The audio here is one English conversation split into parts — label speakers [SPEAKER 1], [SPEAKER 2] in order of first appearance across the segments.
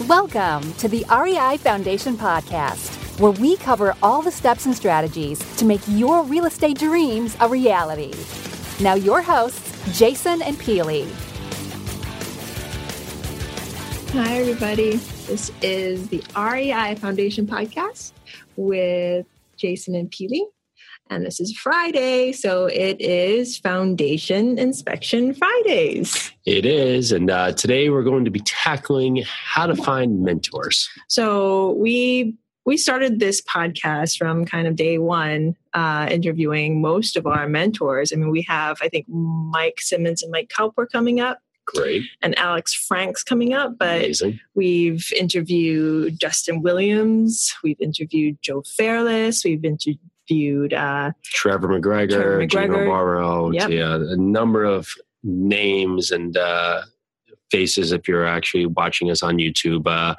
[SPEAKER 1] Welcome to the REI Foundation Podcast, where we cover all the steps and strategies to make your real estate dreams a reality. Now, your hosts, Jason and Peely.
[SPEAKER 2] Hi, everybody. This is the REI Foundation Podcast with Jason and Peely. And this is Friday, so it is Foundation Inspection Fridays.
[SPEAKER 3] It is. And uh, today we're going to be tackling how to find mentors.
[SPEAKER 2] So we we started this podcast from kind of day one, uh, interviewing most of our mentors. I mean, we have, I think, Mike Simmons and Mike Cowper coming up.
[SPEAKER 3] Great.
[SPEAKER 2] And Alex Frank's coming up, but
[SPEAKER 3] Amazing.
[SPEAKER 2] we've interviewed Justin Williams, we've interviewed Joe Fairless, we've uh,
[SPEAKER 3] Trevor McGregor,
[SPEAKER 2] Trevor
[SPEAKER 3] Gino
[SPEAKER 2] McGregor.
[SPEAKER 3] Barbaro.
[SPEAKER 2] Yep.
[SPEAKER 3] Yeah, a number of names and uh, faces, if you're actually watching us on YouTube, uh,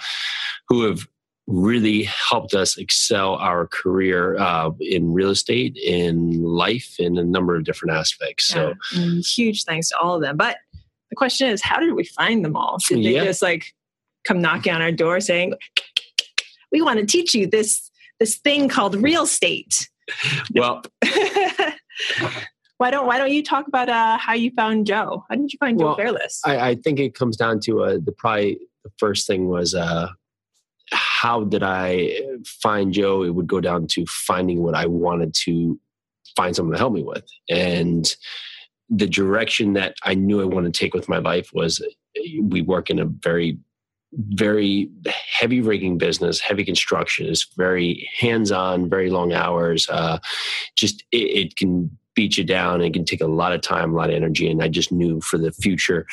[SPEAKER 3] who have really helped us excel our career uh, in real estate, in life, in a number of different aspects. So,
[SPEAKER 2] Yeah, and huge thanks to all of them. But the question is, how did we find them all? Did they
[SPEAKER 3] Yeah.
[SPEAKER 2] just like come knocking on our door saying, "We want to teach you this this thing called real estate"?
[SPEAKER 3] Well,
[SPEAKER 2] why don't Why don't you talk about uh, how you found Joe? How did you find
[SPEAKER 3] Well,
[SPEAKER 2] Joe Fairless?
[SPEAKER 3] I, I think it comes down to uh, the probably the first thing was uh, how did I find Joe? It would go down to finding what I wanted to find someone to help me with, and the direction that I knew I wanted to take with my life was we work in a very very heavy rigging business heavy construction. Is very hands-on very long hours. Uh, just it, it can beat you down and it can take a lot of time a lot of energy and i just knew for the future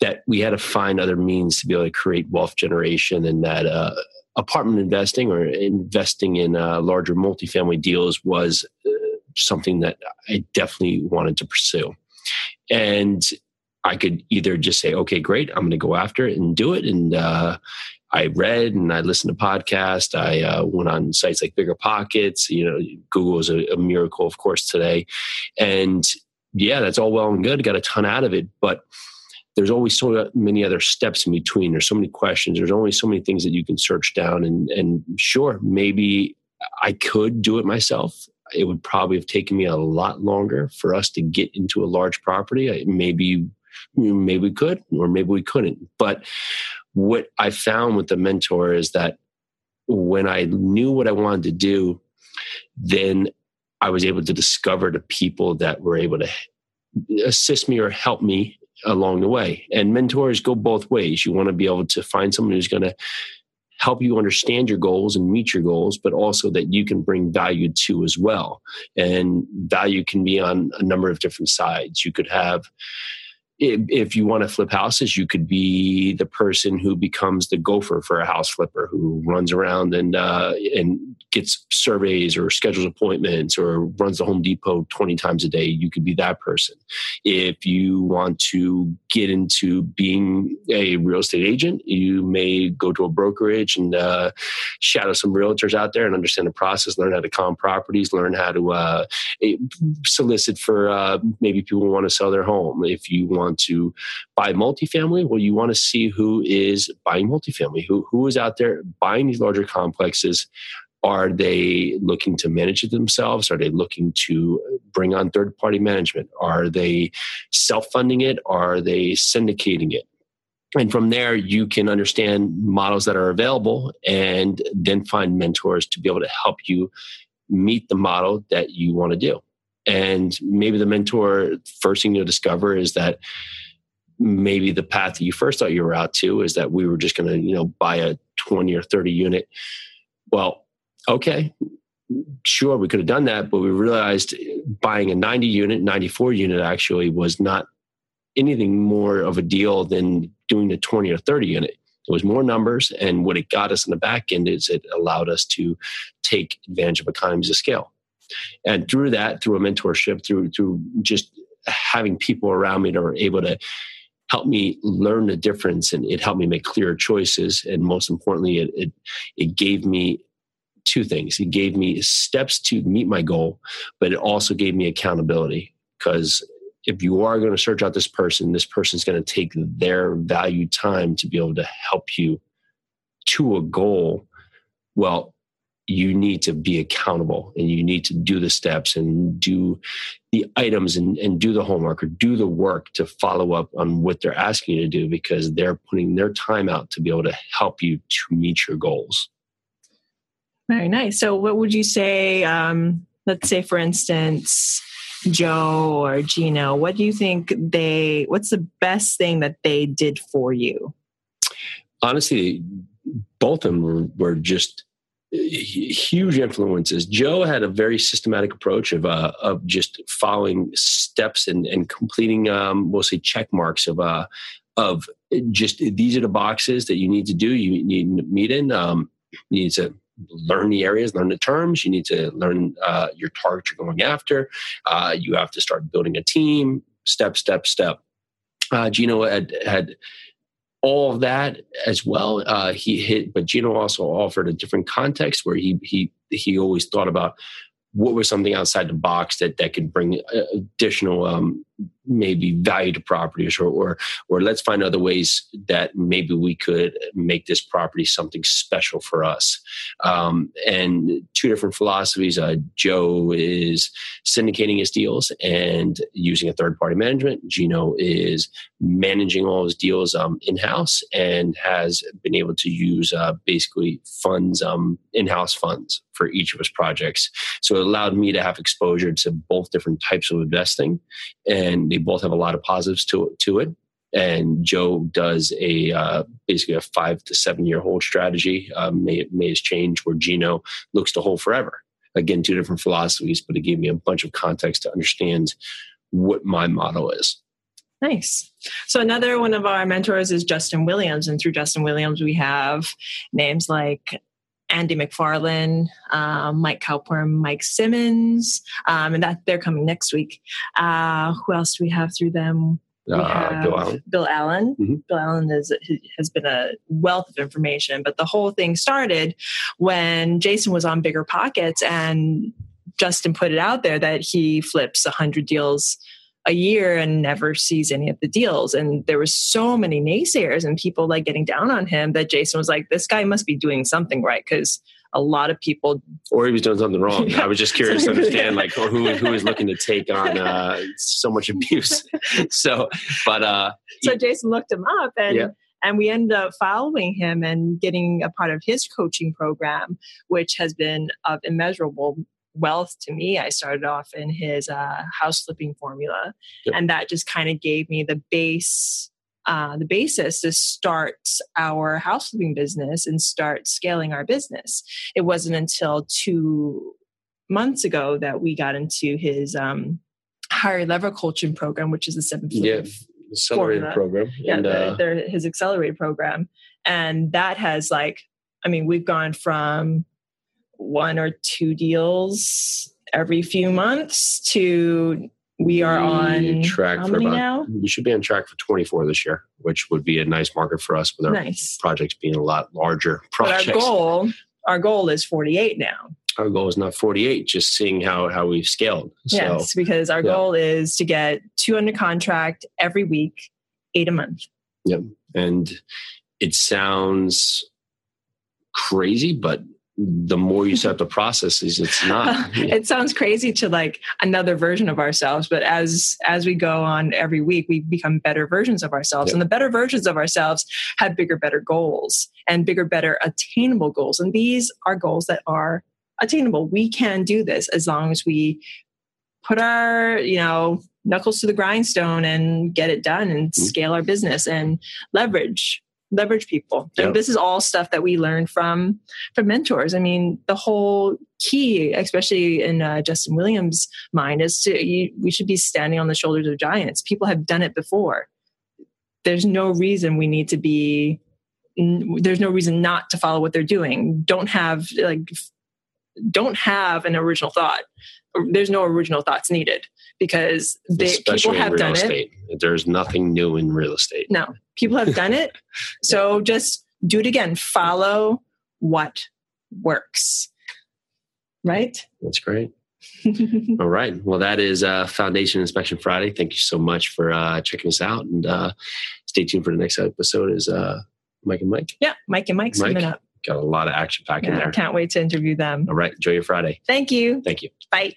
[SPEAKER 3] that we had to find other means to be able to create wealth generation and that uh, apartment investing or investing in uh, larger multifamily deals was uh, something that i definitely wanted to pursue. And I could either just say, okay, great, I'm going to go after it and do it. And uh, I read and I listened to podcasts. I uh, went on sites like Bigger Pockets. You know, Google is a, a miracle, of course, today. And yeah, that's all well and good. Got a ton out of it, but there's always so many other steps in between. There's so many questions. There's only so many things that you can search down. And and sure, maybe I could do it myself. It would probably have taken me a lot longer for us to get into a large property. Maybe maybe we could or maybe we couldn't but what i found with the mentor is that when i knew what i wanted to do then i was able to discover the people that were able to assist me or help me along the way and mentors go both ways you want to be able to find someone who's going to help you understand your goals and meet your goals, but also that you can bring value to as well. And value can be on a number of different sides. You could have if, you want to flip houses, you could be the person who becomes the gopher for a house flipper who runs around and uh, and gets surveys or schedules appointments or runs the Home Depot twenty times a day. You could be that person. If you want to get into being a real estate agent, you may go to a brokerage and uh, shadow some realtors out there and understand the process. Learn how to comp properties. Learn how to uh, solicit for uh, maybe people want to sell their home. If you want to buy multifamily, well, you want to see who is buying multifamily, who who is out there buying these larger complexes. Are they looking to manage it themselves? Are they looking to bring on third party management? Are they self funding it? Are they syndicating it? And from there, you can understand models that are available and then find mentors to be able to help you meet the model that you want to do. And maybe the mentor, first thing you'll discover is that maybe the path that you first thought you were out to is that we were just going to, you know, buy a 20 or 30 unit. Well, okay, sure, we could have done that, but we realized buying a 90 unit, 94 unit actually was not anything more of a deal than doing the 20 or 30 unit. It was more numbers, and what it got us in the back end is it allowed us to take advantage of economies of scale. And through that, through a mentorship, through through just having people around me that were able to help me learn the difference, and it helped me make clearer choices. And most importantly, it it, it gave me two things. It gave me steps to meet my goal, but it also gave me accountability because if you are going to search out this person, this person's going to take their valued time to be able to help you to a goal, well, you need to be accountable and you need to do the steps and do the items and, and do the homework or do the work to follow up on what they're asking you to do because they're putting their time out to be able to help you to meet your goals.
[SPEAKER 2] Very nice. So, what would you say? Um, let's say, for instance, Joe or Gino, what do you think they, what's the best thing that they did for you?
[SPEAKER 3] Honestly, both of them were, were just huge influences. Joe had a very systematic approach of uh, of just following steps and and completing um, check marks of uh of just these are the boxes that you need to do. You need to meet in. Um, you need to learn the areas, learn the terms. You need to learn uh, your target you're going after. Uh, you have to start building a team. Step, step, step. Uh, Gino had had all of that as well. Uh, he hit, but Gino also offered a different context where he he he always thought about what was something outside the box that that could bring uh, additional um, maybe value to properties or, or or let's find other ways that maybe we could make this property something special for us. Um, and two different philosophies uh, joe is syndicating his deals and using a third party management. Gino is managing all his deals um, in-house and has been able to use uh, basically funds um, in-house funds for each of his projects. So it allowed me to have exposure to both different types of investing and they both have a lot of positives to to it. And Joe does a uh, basically a five to seven year hold strategy. Um, may may has changed where Gino looks to hold forever. Again, two different philosophies, but it gave me a bunch of context to understand what my model is.
[SPEAKER 2] Nice. So another one of our mentors is Justin Williams, and through Justin Williams, we have names like Andy McFarlane, um, Mike Cowperm, Mike Simmons, um, and that they're coming next week. Uh, who else do we have through them?
[SPEAKER 3] Uh, Bill Allen.
[SPEAKER 2] Bill Allen. Mm-hmm. Bill Allen is, has been a wealth of information, but the whole thing started when Jason was on Bigger Pockets and Justin put it out there that he flips 100 deals a year and never sees any of the deals. And there was so many naysayers and people like getting down on him that Jason was like, this guy must be doing something right because a lot of people
[SPEAKER 3] or he was doing something wrong yeah. i was just curious to understand like who who is looking to take on uh, so much abuse so but uh
[SPEAKER 2] so jason looked him up and yeah. and we ended up following him and getting a part of his coaching program which has been of immeasurable wealth to me. I started off in his uh, house flipping formula, yep. and that just kind of gave me the base, uh, the basis to start our house flipping business and start scaling our business. It wasn't until two months ago that we got into his um, higher level coaching program, which is the seven
[SPEAKER 3] yeah, accelerated program.
[SPEAKER 2] Yeah, and, uh, the, his accelerated program, and that has like, I mean, we've gone from one or two deals every few months to we are on
[SPEAKER 3] track for about now? we should be on track for 24 this year which would be a nice market for us with our nice. projects being a lot larger projects.
[SPEAKER 2] But our goal our goal is 48 now
[SPEAKER 3] our goal is not 48 just seeing how how we've scaled
[SPEAKER 2] so, yes because our yeah. goal is to get two under contract every week eight a month
[SPEAKER 3] yep and it sounds crazy but the more you set up the processes it's not
[SPEAKER 2] yeah. it sounds crazy to like another version of ourselves but as as we go on every week we become better versions of ourselves and the better versions of ourselves have bigger better goals and bigger better attainable goals and these are goals that are attainable we can do this as long as we put our you know knuckles to the grindstone and get it done and mm-hmm. scale our business and leverage leverage people. And this is all stuff that we learn from from mentors. I mean the whole key especially in uh, justin williams mind is to you, we should be standing on the shoulders of giants. People have done it before. There's no reason we need to be there's no reason not to follow what they're doing. Don't have like don't have an original thought. There's no original thoughts needed because they, people have done
[SPEAKER 3] estate.
[SPEAKER 2] it.
[SPEAKER 3] There's nothing new in real estate.
[SPEAKER 2] No, people have done it. So just do it again. Follow what works. Right?
[SPEAKER 3] That's great. All right. Well, that is uh, Foundation Inspection Friday. Thank you so much for uh, checking us out, and uh, stay tuned for the next episode. Is uh, Mike and Mike.
[SPEAKER 2] Yeah, Mike and Mike's
[SPEAKER 3] Mike.
[SPEAKER 2] coming up.
[SPEAKER 3] Got a lot of action pack in there.
[SPEAKER 2] can't wait to interview them.
[SPEAKER 3] All right. Enjoy your Friday.
[SPEAKER 2] Thank you.
[SPEAKER 3] Thank you.
[SPEAKER 2] Bye.